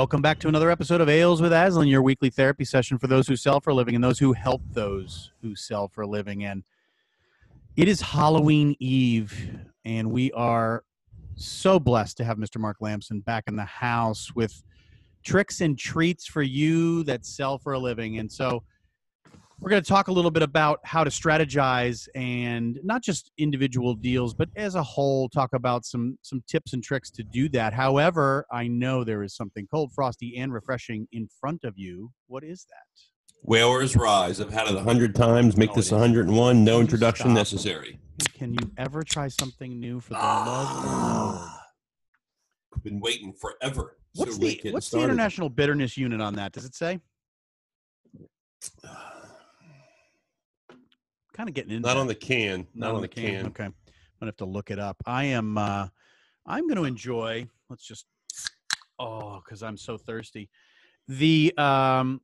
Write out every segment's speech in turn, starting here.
Welcome back to another episode of Ales with Aslan, your weekly therapy session for those who sell for a living and those who help those who sell for a living. And it is Halloween Eve, and we are so blessed to have Mr. Mark Lamson back in the house with tricks and treats for you that sell for a living. And so we're going to talk a little bit about how to strategize and not just individual deals, but as a whole, talk about some some tips and tricks to do that. However, I know there is something cold, frosty, and refreshing in front of you. What is that? Whalers Rise. I've had it a hundred times. Make Oh, this it is. 101. No introduction stop? necessary. Can you ever try something new for the love of the Lord? Ah, I've been waiting forever. What's So the what's the international bitterness unit on that? Does it say? Kind of getting into Not on the can. Not, on the can. Okay, I'm gonna have to look it up. I am. uh I'm gonna enjoy. Let's just. Oh, because I'm so thirsty. The um,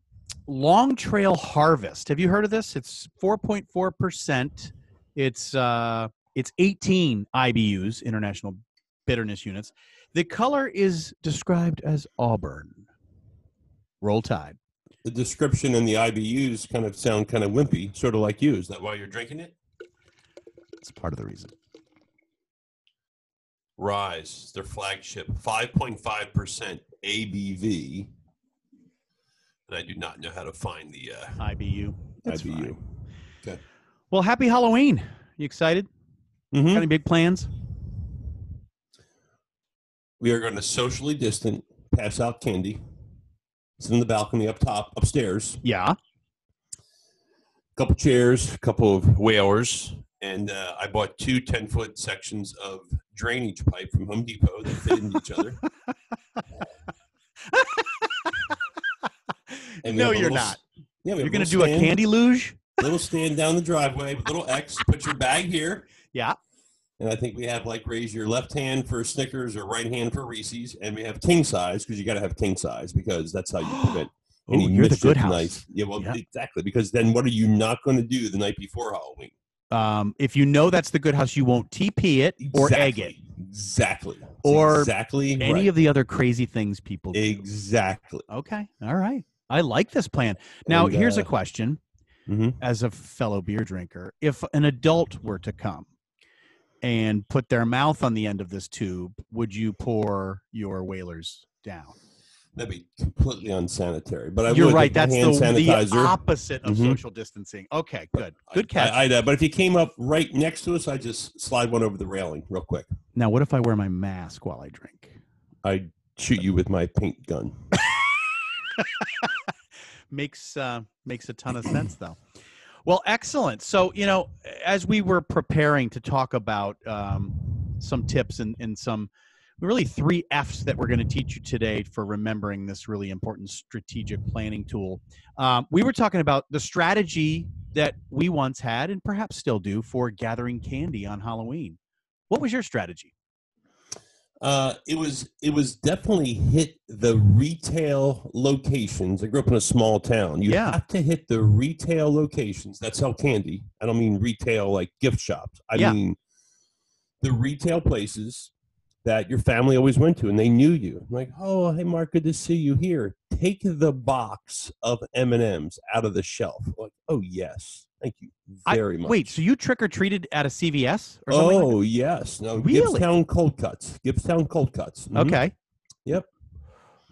Long Trail Harvest. Have you heard of this? It's 4.4 percent. It's uh, it's 18 IBUs, international bitterness units. The color is described as auburn. Roll Tide. The description and the IBUs kind of sound kind of wimpy, sort of like you. Is that why you're drinking it? It's part of the reason. Rise, it's their flagship, 5.5% ABV. And I do not know how to find the uh, IBU. That's IBU. fine. Well, happy Halloween. You excited? Mhm. Got any big plans? We are going to socially distant, pass out candy, sit in the balcony up top, upstairs, Yeah. couple chairs, a couple of whalers, and uh, I bought two 10 foot sections of drainage pipe from Home Depot that fit into each other. No, you're little not. Yeah, You're going to do a candy luge? little stand down the driveway, little X, put your bag here. Yeah. And I think we have like raise your left hand for Snickers or right hand for Reese's, and we have king size because you got to have king size because that's how you prevent Oh, any you're the good house. night. Yeah, well, Yeah. exactly. Because then what are you not going to do the night before Halloween? Um, if you know that's the good house, you won't TP it or egg it. Exactly. That's Or exactly Any right. of the other crazy things people do. exactly. Okay. All right. I like this plan. Now, And, here's a uh, question mhm. as a fellow beer drinker. If an adult were to come and put their mouth on the end of this tube, would you pour your whalers down? That'd be completely unsanitary. But I You're would right. That's the, the opposite of Mhm. social distancing. Okay, good. Good catch. I, I'd, uh, but if you came up right next to us, I just slide one over the railing real quick. now, what if I wear my mask while I drink? I'd shoot you with my paint gun. makes uh, makes a ton of sense though well excellent. So you know as we were preparing to talk about um, some tips and, and some really three f's that we're going to teach you today for remembering this really important strategic planning tool um, we were talking about the strategy that we once had and perhaps still do for gathering candy on halloween. What was your strategy Uh, it was it was definitely hit the retail locations. I grew up in a small town. You Yeah. have to hit the retail locations that sell candy. I don't mean retail like gift shops. I Yeah. mean the retail places that your family always went to, and they knew you. I'm like, oh, hey, Mark, good to see you here. Take the box of M and M's out of the shelf. Like, oh yes, thank you I- very much. wait so you trick-or-treated at a cvs or something like Oh yes, no Really? Gibbstown cold cuts. Gibbstown cold cuts. Mhm. Okay. Yep.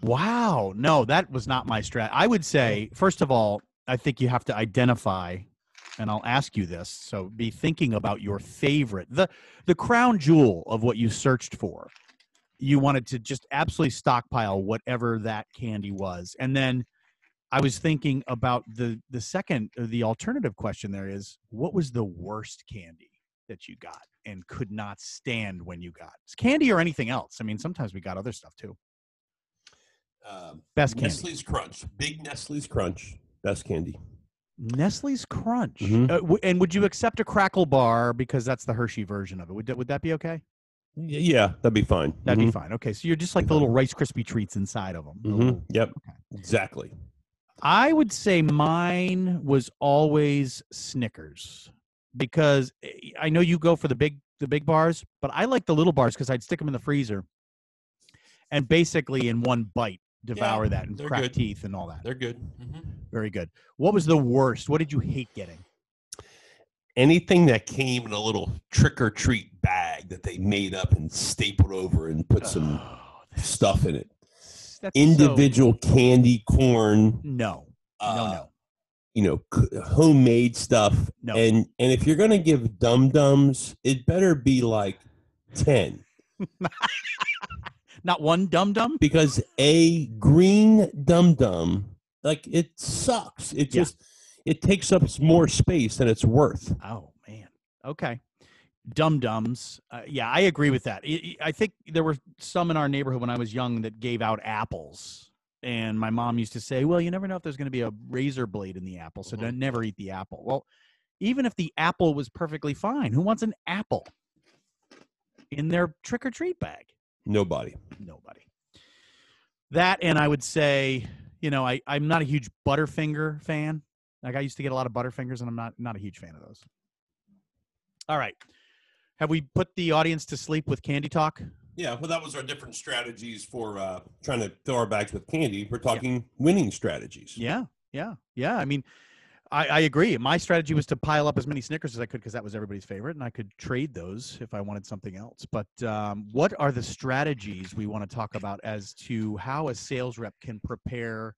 Wow. No, that was not my strat. I would say, first of all, I think you have to identify, and I'll ask you this. So be thinking about your favorite, the the crown jewel of what you searched for. You wanted to just absolutely stockpile whatever that candy was, and then I was thinking about the the second, uh, the alternative question. There is, what was the worst candy that you got and could not stand when you got it's candy or anything else? I mean, sometimes we got other stuff too. Um, Best candy. Nestle's Crunch, big Nestle's Crunch, best candy. Nestle's Crunch. Mhm. Uh, w- and would you accept a Krackel bar because that's the Hershey version of it? Would that, would that be okay? Yeah, that'd be fine. That'd Mhm. be fine. Okay, so you're just like the little Rice Krispie treats inside of them. Mhm. Yep, Okay. exactly. I would say mine was always Snickers because eh, I know you go for the big the big bars, but I like the little bars because I'd stick them in the freezer and basically in one bite devour that and crack good. teeth and all that. They're good. Mhm. Very good. What was the worst? What did you hate getting? Anything that came in a little trick or treat bag that they made up and stapled over and put some Oh, stuff in it. That's so- Individual candy corn, no, uh, no, no, you know, homemade stuff. no. And and if you're gonna give dum dums, it better be like ten. Not one dum dum. because a green dum dum like it sucks it Yeah. just it takes up more space than it's worth Oh man. Okay. Dum dums. Uh, yeah, I agree with that. I, think there were some in our neighborhood when I was young that gave out apples, and my mom used to say, "Well, you never know if there's going to be a razor blade in the apple, so Mhm. don't never eat the apple." Well, even if the apple was perfectly fine, who wants an apple in their trick or treat bag? nobody Nobody. That and I would say, you know, I I'm not a huge Butterfinger fan. Like I used to get a lot of Butterfingers, and I'm not not a huge fan of those. All right, have we put the audience to sleep with candy talk? yeah well that was our different strategies for uh trying to fill our bags with candy we're talking winning strategies Yeah, yeah, yeah. I mean, I, I agree. My strategy was to pile up as many Snickers as I could because that was everybody's favorite, and I could trade those if I wanted something else. But um, what are the strategies we want to talk about as to how a sales rep can prepare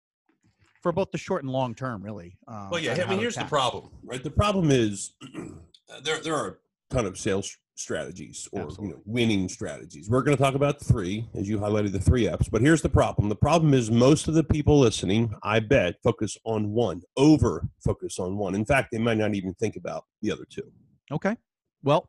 for both the short and long term, really? Um, well yeah i mean here's the problem right the problem is there there are a ton of sales strategies or you know, winning strategies. We're going to talk about three as you highlighted the three apps but here's the problem. The problem is most of the people listening i bet focus on one over focus on one. In fact they might not even think about the other two. Okay. Well,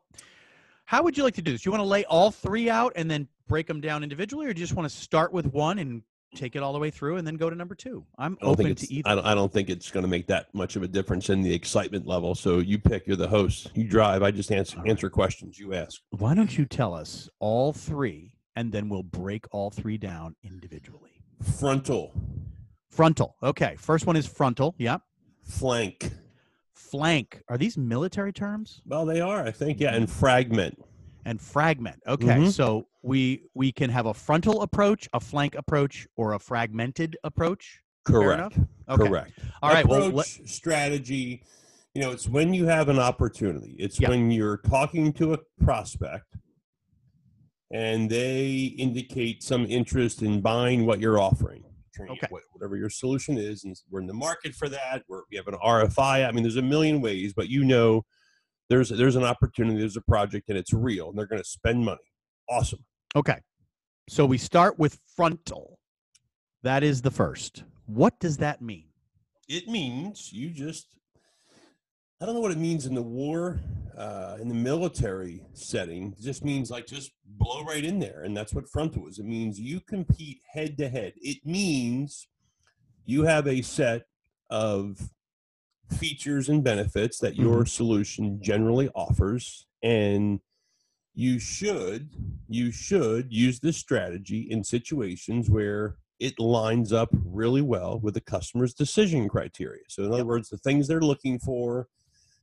how would you like to do this? You want to lay all three out and then break them down individually, or do you just want to start with one and take it all the way through and then go to number two? I'm open to either. I don't, I don't think it's going to make that much of a difference in the excitement level. So you pick. You're the host. You drive. I just answer right. answer questions you ask. Why don't you tell us all three and then we'll break all three down individually? Frontal, Frontal. Okay. First one is frontal. Yep. flank. Flank. Are these military terms? Well, they are. I think. Yeah, and mm-hmm. fragment. And fragment. Okay. Mhm. So we we can have a frontal approach, a flank approach, or a fragmented approach. Correct. Okay. Correct. All right. Well, Approach, let, strategy. You know, it's when you have an opportunity. It's Yeah. when you're talking to a prospect and they indicate some interest in buying what you're offering. Okay. Whatever your solution is, and we're in the market for that. We're, we have an RFI. I mean, there's a million ways, but you know, there's there's an opportunity, there's a project, and it's real, and they're going to spend money. Awesome. Okay. So we start with frontal. That is the first. What does that mean? It means you just, I don't know what it means in the war, uh, in the military setting. It just means like just blow right in there. And that's what frontal is. It means you compete head to head. It means you have a set of features and benefits that your mm-hmm. solution generally offers. And you should, you should use this strategy in situations where it lines up really well with the customer's decision criteria. So, in other Yep. words, the things they're looking for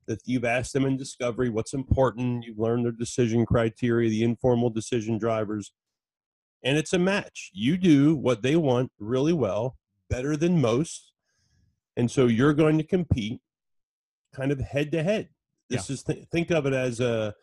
that you've asked them in discovery, what's important, you've learned their decision criteria, the informal decision drivers, and it's a match. You do what they want really well, better than most. And so you're going to compete kind of head to head. This is th- think of it as a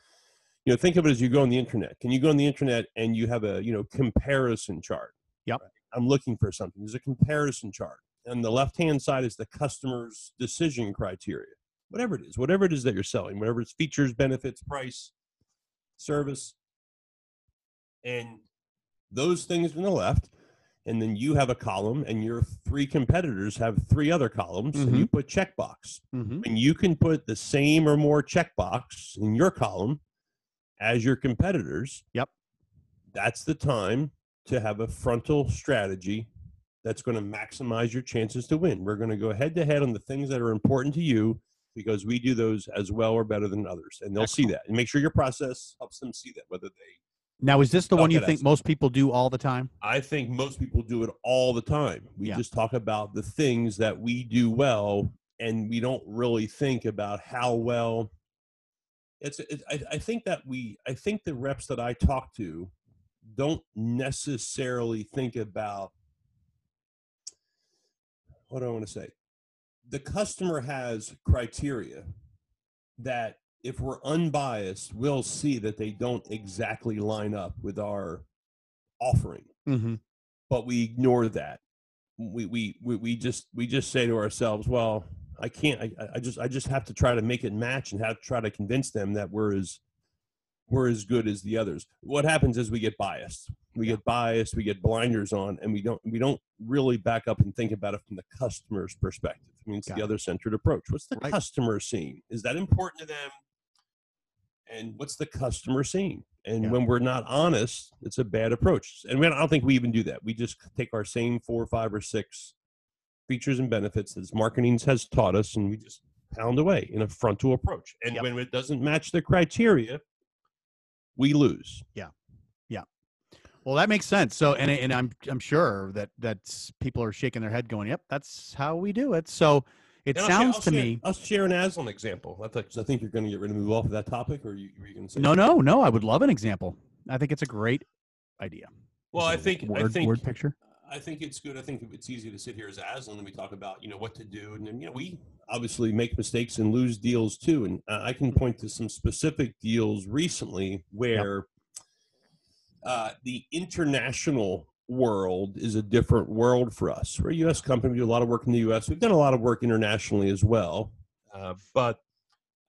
you know think of it as you go on the internet. Can you go on the internet and you have a you know comparison chart? Yep. I'm looking for something. There's a comparison chart. And the left hand side is the customer's decision criteria. Whatever it is, whatever it is that you're selling, whatever it's features, benefits, price, service. And those things on the left. And then you have a column, and your three competitors have three other columns, and you put checkbox. Mm-hmm. And you can put the same or more checkbox in your column as your competitors. Yep. That's the time to have a frontal strategy that's going to maximize your chances to win. We're going to go head to head on the things that are important to you because we do those as well or better than others. And they'll see that. And make sure your process helps them see that, whether they Now, is this the one you think that's- most people do all the time? I think most people do it all the time. We Yeah. just talk about the things that we do well, and we don't really think about how well. It's. It, I, I think that we. I think the reps that I talk to don't necessarily think about what do I want to say? The customer has criteria that if we're unbiased, we'll see that they don't exactly line up with our offering, Mm-hmm. but we ignore that. We, we, we, we just, we just say to ourselves, well, I can't, I, I just, I just have to try to make it match and have to try to convince them that we're as, we're as good as the others. What happens is we get biased. We get biased, we get blinders on, and we don't, we don't really back up and think about it from the customer's perspective. I mean, it's Got the it. other centered approach. What's the Right. customer seeing? Is that important to them? And what's the customer seeing? And Yeah. when we're not honest, it's a bad approach. And I don't think we even do that. We just take our same four, or five, or six features and benefits that marketing has taught us, and we just pound away in a frontal approach. And Yep. when it doesn't match the criteria, we lose. Yeah. Yeah. Well, that makes sense. So, and and I'm I'm sure that that's people are shaking their head, going, "Yep, that's how we do it." So, it And I'll share- sounds I'll to share- me. I'll share an Aslan example. I, thought, I think you're going to get ready to move off of that topic, or you, were you going to say? No, no, no. I would love an example. I think it's a great idea. Well, I think I think word picture. I think it's good. I think it's easy to sit here as Aslan and we talk about you know what to do, and then you know we obviously make mistakes and lose deals too. And uh, I can point to some specific deals recently where uh, the international world is a different world for us. We're a U.S. company. We do a lot of work in the U.S. We've done a lot of work internationally as well, uh, but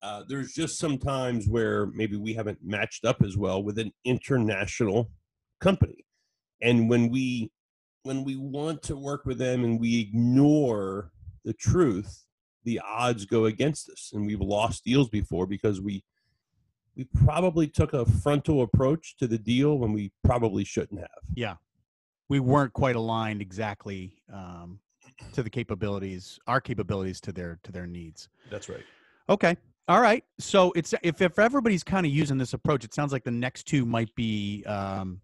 uh, there's just some times where maybe we haven't matched up as well with an international company and when we when we want to work with them and we ignore the truth the odds go against us and we've lost deals before because we we probably took a frontal approach to the deal when we probably shouldn't have Yeah, we weren't quite aligned exactly um, to the capabilities, our capabilities to their to their needs. that's right Okay. All right. So it's if if everybody's kind of using this approach, it sounds like the next two might be um,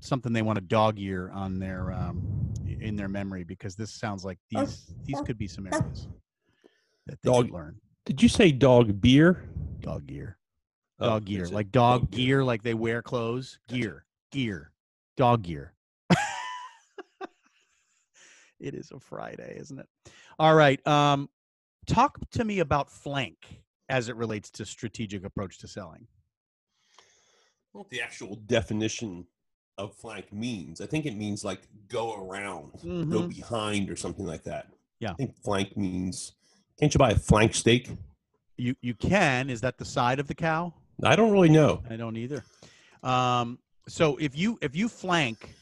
something they want to dog ear on their um, in their memory because this sounds like these these could be some areas that they Dog- could learn. did you say dog beer Dog gear. Oh, Dog gear. Like dog, dog gear, like they wear clothes. Gotcha. Gear. Gear. Dog gear. It is a Friday, isn't it? All right. Um, talk to me about flank as it relates to strategic approach to selling. what the actual definition of flank means i think it means like go around go Mhm. behind or something like that Yeah. i think flank means can't you buy a flank steak You you can. Is that the side of the cow? i don't really know I don't either. Um, so if you if you flank,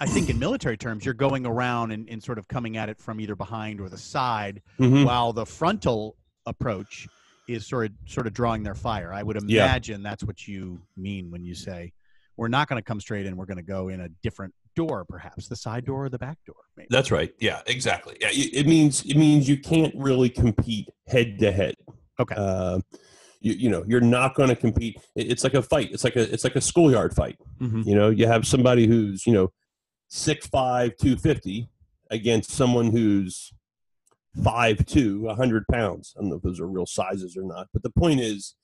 I think in military terms, you're going around and, and sort of coming at it from either behind or the side, Mhm. while the frontal approach is sort of sort of drawing their fire. I would Yeah. imagine that's what you mean when you say we're not going to come straight in. We're going to go in a different door, perhaps the side door or the back door. Maybe. That's right. Yeah, exactly. Yeah, it it means it means you can't really compete head to head. Okay. Uh, you, you know, you're not going to compete. It- It's like a fight. It's like a it's like a schoolyard fight. Mhm. You know, you have somebody who's you know six five, two fifty against someone who's five two, a hundred pounds. I don't know if those are real sizes or not, but the point is,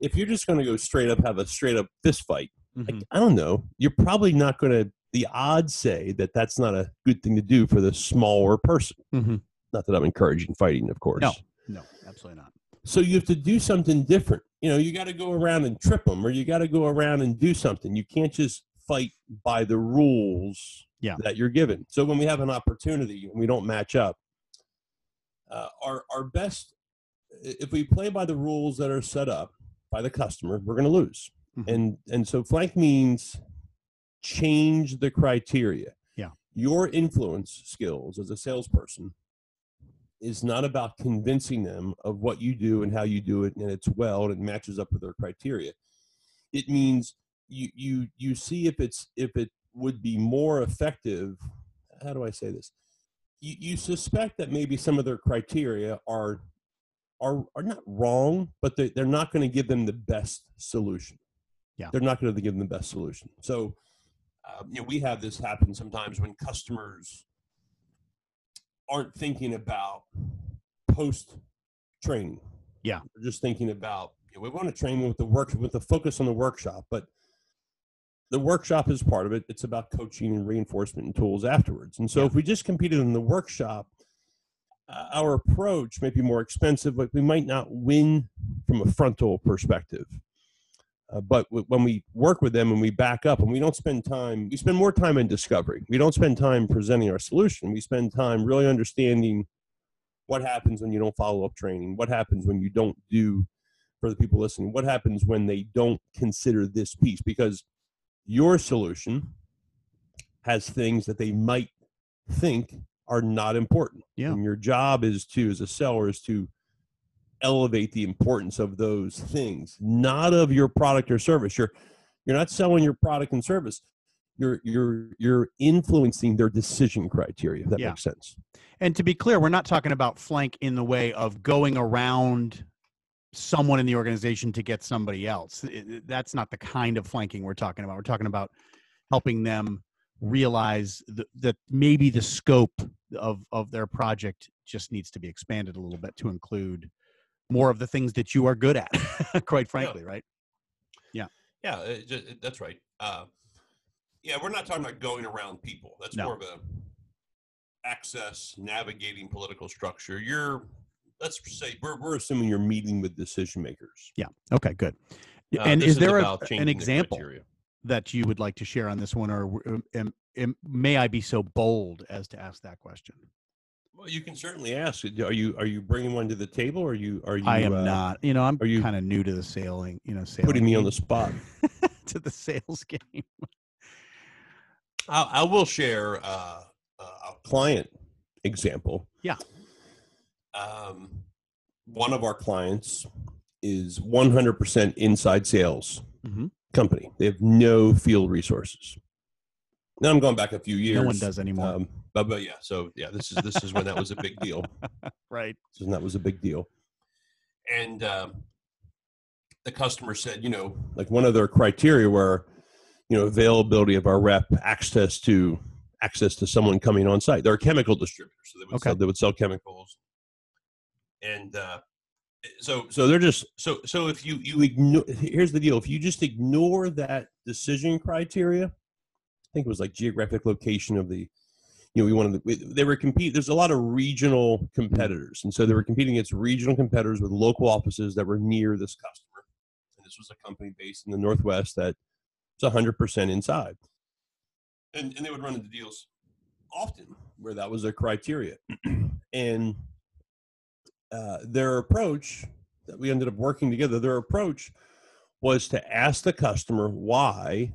if you're just going to go straight up, have a straight up fist fight. Mhm. I don't know. You're probably not going to. The odds say that that's not a good thing to do for the smaller person. Mhm. Not that I'm encouraging fighting, of course. No. No, absolutely not. So you have to do something different. You know, you got to go around and trip them, or you got to go around and do something. You can't just fight by the rules Yeah. that you're given. So when we have an opportunity and we don't match up, uh, our our best if we play by the rules that are set up by the customer, we're going to lose. Mhm. And and so flank means change the criteria. Yeah. Your influence skills as a salesperson is not about convincing them of what you do and how you do it and it's well and it matches up with their criteria. It means you you you see if it's if it would be more effective. How do I say this? You, you suspect that maybe some of their criteria are are are not wrong, but they, they're not going to give them the best solution. Yeah. they're not going to give them the best solution. So, um, you know, we have this happen sometimes when customers aren't thinking about post training. Yeah. They're just thinking about you know, we want to train with the work with the focus on the workshop, but the workshop is part of it. It's about coaching and reinforcement and tools afterwards. And so Yeah. if we just competed in the workshop, uh, our approach may be more expensive, but we might not win from a frontal perspective. Uh, but w- when we work with them and we back up and we don't spend time, we spend more time in discovery. We don't spend time presenting our solution. We spend time really understanding what happens when you don't follow up training, what happens when you don't do for the people listening, what happens when they don't consider this piece because your solution has things that they might think are not important. Yeah. And your job is to, as a seller, is to elevate the importance of those things, not of your product or service. You're you're not selling your product and service. You're you're you're influencing their decision criteria. If that Yeah. makes sense. And to be clear, we're not talking about flank in the way of going around someone in the organization to get somebody else. That's not the kind of flanking we're talking about. We're talking about helping them realize th- that maybe the scope of of their project just needs to be expanded a little bit to include more of the things that you are good at. quite frankly, right? Yeah, it, it- that's right. Uh, yeah, we're not talking about going around people. That's No. more of a access, navigating political structure. You're, let's say, We're we're assuming you're meeting with decision makers. Yeah. Okay, good. uh, and is there a, an changing the example that you would like to share on this one, or um, am, am, may I be so bold as to ask that question? Well, you can certainly ask. Are you are you bringing one to the table? Or are you are you? I am uh, not. You know, I'm are you kind of new to the sailing. You know, sailing putting me on the spot. to the sales game. I, I will share uh, a Client example. Yeah. Um, one of our clients is 100% inside sales Mhm. company. They have no field resources. Now I'm going back a few years. No one does anymore, Um, but, but yeah, so yeah, this is this is when that was a big deal, right? and that was a big deal. and um, the customer said, you know, Like one of their criteria were, you know, availability of our rep, access to access to someone coming on site. They're a chemical distributor, so they would Okay. sell, they would sell chemicals. And uh, so So they're just so so if you you ignore here's the deal. If you just ignore that decision criteria i think it was like geographic location of the you know we wanted to, they were compete there's a lot of regional competitors and so they were competing against regional competitors with local offices that were near this customer. And this was a company based in the northwest that was 100% inside. And, and they would run into deals often where that was their criteria. And uh, their approach that we ended up working together, their approach was to ask the customer why,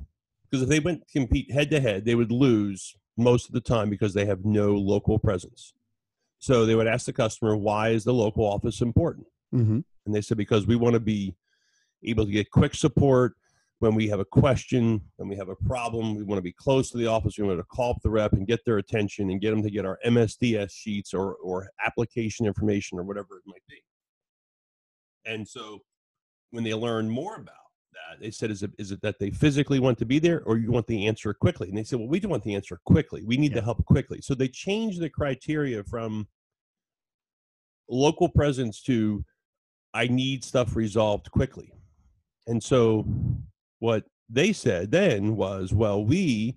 because if they went to compete head to head, they would lose most of the time because they have no local presence. So they would ask the customer, why is the local office important? Mm-hmm. And they said, because we want to be able to get quick support when we have a question, when we have a problem. We want to be close to the office. We want to call up the rep and get their attention and get them to get our MSDS sheets or, or application information or whatever it might be. And so when they learned more about that, they said, is it, is it that they physically want to be there or you want the answer quickly? And they said, well, we do want the answer quickly. We need Yeah. the help quickly. So they changed the criteria from local presence to I need stuff resolved quickly. And so what they said then was, well, we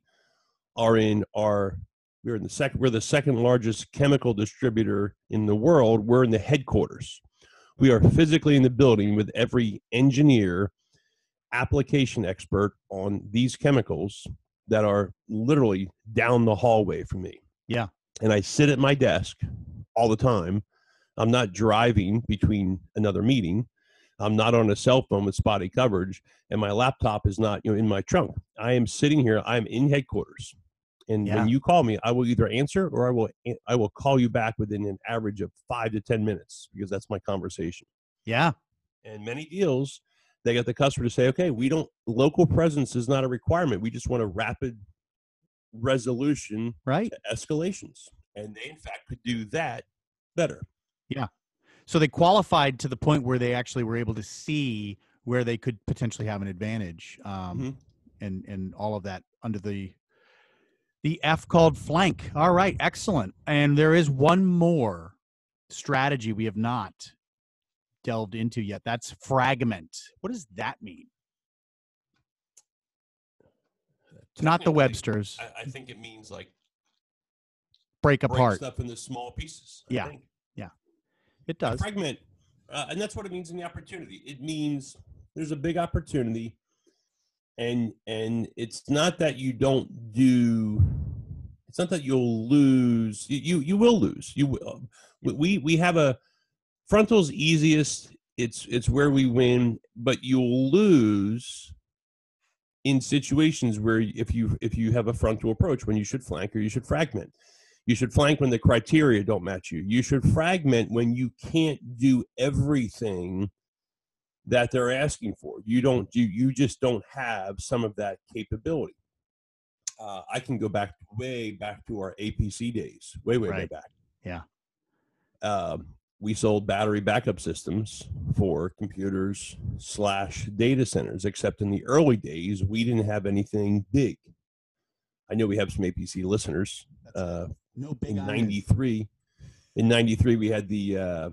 are in our we're in the second we're the second largest chemical distributor in the world. We're in the headquarters. We are physically in the building with every engineer, application expert on these chemicals that are literally down the hallway from me. Yeah. And I sit at my desk all the time. I'm not driving between another meeting. I'm not on a cell phone with spotty coverage, and my laptop is not, you know, in my trunk. I am sitting here. I'm in headquarters, and Yeah. when you call me, I will either answer or I will eh, I will call you back within an average of five to ten minutes because that's my conversation. Yeah. And many deals, they get the customer to say, "Okay, we don't local presence is not a requirement. We just want a rapid resolution Right. to escalations," and they in fact could do that better. So they qualified to the point where they actually were able to see where they could potentially have an advantage, um, Mhm. and and all of that under the the F called flank. All right, excellent. And there is one more strategy we have not delved into yet. That's fragment. What does that mean? Not the Webster's. I, I think it means like Break break apart. stuff into small pieces. I Yeah. think. It does. Fragment, uh, and that's what it means in the opportunity. It means there's a big opportunity, and and it's not that you don't do. It's not that you'll lose. You you, you will lose. You will. We we have a frontal's easiest. It's it's where we win, but you'll lose in situations where if you if you have a frontal approach when you should flank or you should fragment you should flank when the criteria don't match you. You should fragment when you can't do everything that they're asking for. You don't you, you just don't have some of that capability. Uh, i can go back way back to our apc days way way right. way back. Yeah. Um, we sold battery backup systems for computers slash data centers except in the early days we didn't have anything big. I know we have some apc listeners uh, no big in 93 in 93 we had the uh,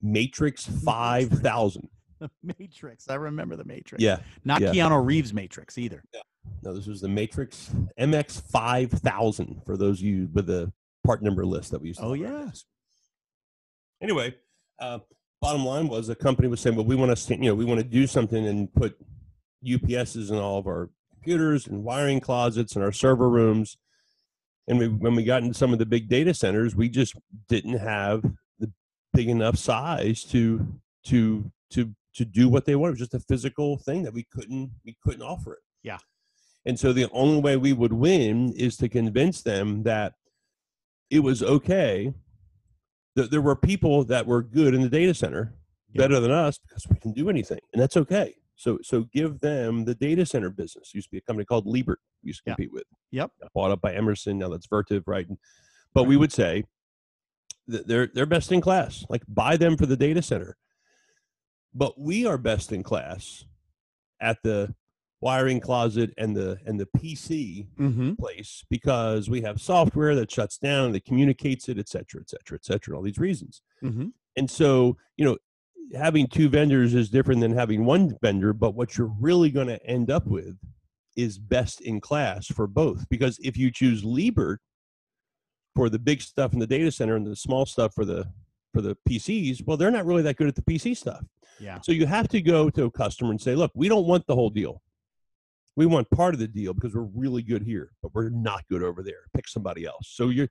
matrix 5000 matrix. I remember the matrix. Yeah not yeah. keanu reeves matrix either. Yeah. no this was the matrix mx 5000 for those of you with the part number list that we used to oh yeah anyway, uh, bottom line was the company was saying, well, we want to, you know, we want to do something and put UPSs in all of our computers and wiring closets and our server rooms. And we, when we got into some of the big data centers, we just didn't have the big enough size to to to to do what they wanted. It was just a physical thing that we couldn't we couldn't offer it. Yeah. And so the only way we would win is to convince them that it was okay That there were people that were good in the data center better than us because we can do anything and that's okay so so give them the data center business used to be a company called liebert we used to compete yeah. with yep bought up by emerson now that's vertiv right but we would say that they're they're best in class like buy them for the data center but we are best in class at the wiring closet and the and the PC mm-hmm. place because we have software that shuts down, that communicates it, et cetera, et cetera, et cetera, all these reasons. Mm-hmm. And so, you know, having two vendors is different than having one vendor, but what you're really going to end up with is best in class for both. Because if you choose Liebert for the big stuff in the data center and the small stuff for the for the PCs, well, they're not really that good at the PC stuff. Yeah. So you have to go to a customer and say, look, we don't want the whole deal we want part of the deal because we're really good here, but we're not good over there. Pick somebody else. So you're,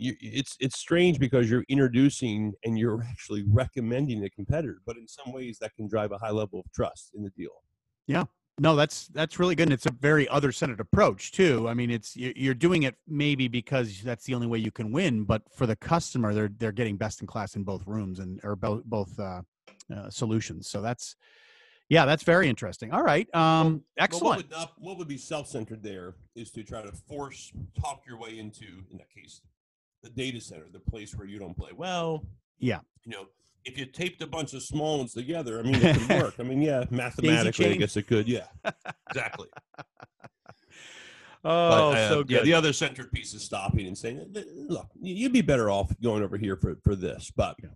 you, it's it's strange because you're introducing and you're actually recommending a competitor, but in some ways that can drive a high level of trust in the deal. Yeah, no, that's that's really good, and it's a very other-centered approach too. I mean, it's you're doing it maybe because that's the only way you can win, but for the customer, they're they're getting best in class in both rooms and or both both uh, uh, solutions. So that's yeah, that's very interesting. All right. Um, excellent. Well, what, would not, what would be self-centered there is to try to force talk your way into, in that case, the data center, the place where you don't play. Well, yeah, you know, if you taped a bunch of small ones together, I mean, it could work. I mean, yeah, mathematically, I guess it could. Yeah, exactly. Oh, but, uh, so good. Yeah, the other centered piece is stopping and saying, "Look, you'd be better off going over here for for this." But yeah.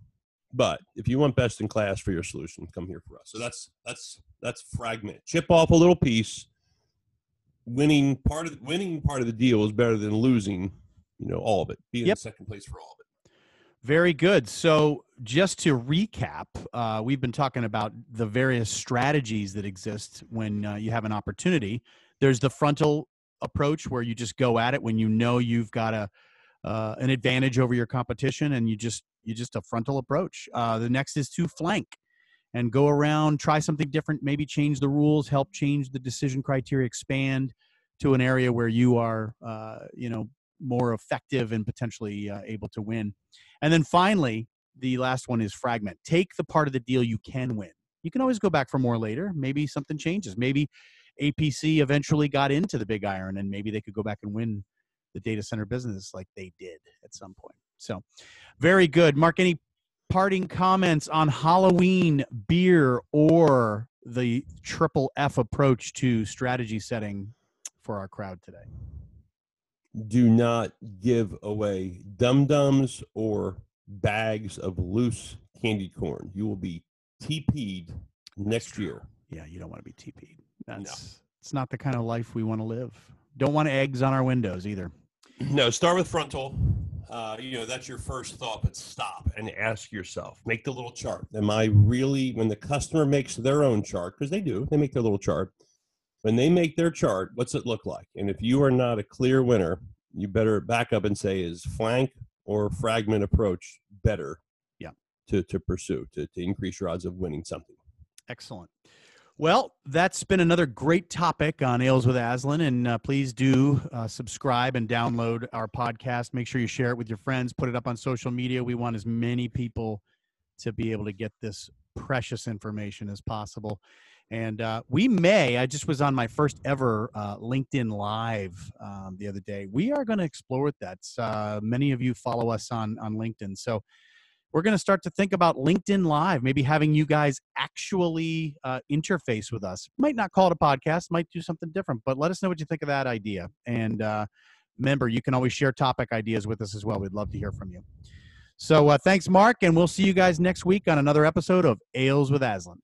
But if you want best in class for your solution, come here for us. So that's that's that's fragment. Chip off a little piece. Winning part of the, winning part of the deal is better than losing, you know, all of it. Being yep. second place for all of it. Very good. So, just to recap, uh, we've been talking about the various strategies that exist when uh, you have an opportunity. There's the frontal approach where you just go at it when you know you've got a uh, an advantage over your competition, and you just you just a frontal approach. Uh, the next is to flank and go around, try something different, maybe change the rules, help change the decision criteria, expand to an area where you are, uh, you know, more effective and potentially uh, able to win. And then finally, the last one is fragment. Take the part of the deal you can win. You can always go back for more later. Maybe something changes. Maybe APC eventually got into the big iron and maybe they could go back and win the data center business like they did at some point. So, very good. Mark, any parting comments on Halloween beer or the triple F approach to strategy setting for our crowd today? Do not give away dum dums or bags of loose candy corn. You will be TP'd next year. Yeah, you don't want to be TP'd. That's no. it's not the kind of life we want to live. Don't want eggs on our windows either. no, start with frontal. Uh, you know, that's your first thought, but stop and ask yourself. Make the little chart. Am I really, when the customer makes their own chart, because they do, they make their little chart. When they make their chart, what's it look like? And if you are not a clear winner, you better back up and say, is flank or fragment approach better? Yeah. To, to pursue, to, to increase your odds of winning something. Excellent. Well, that's been another great topic on Ales with Aslan. And uh, please do uh, subscribe and download our podcast. Make sure you share it with your friends, put it up on social media. We want as many people to be able to get this precious information as possible. And uh, we may, I just was on my first ever uh, LinkedIn Live um, the other day. We are going to explore that. Uh, many of you follow us on, on LinkedIn. So, we're going to start to think about LinkedIn Live, maybe having you guys actually uh, interface with us. Might not call it a podcast, might do something different, but let us know what you think of that idea. And uh, remember, you can always share topic ideas with us as well. We'd love to hear from you. So uh, thanks, Mark, and we'll see you guys next week on another episode of Ales with Aslan.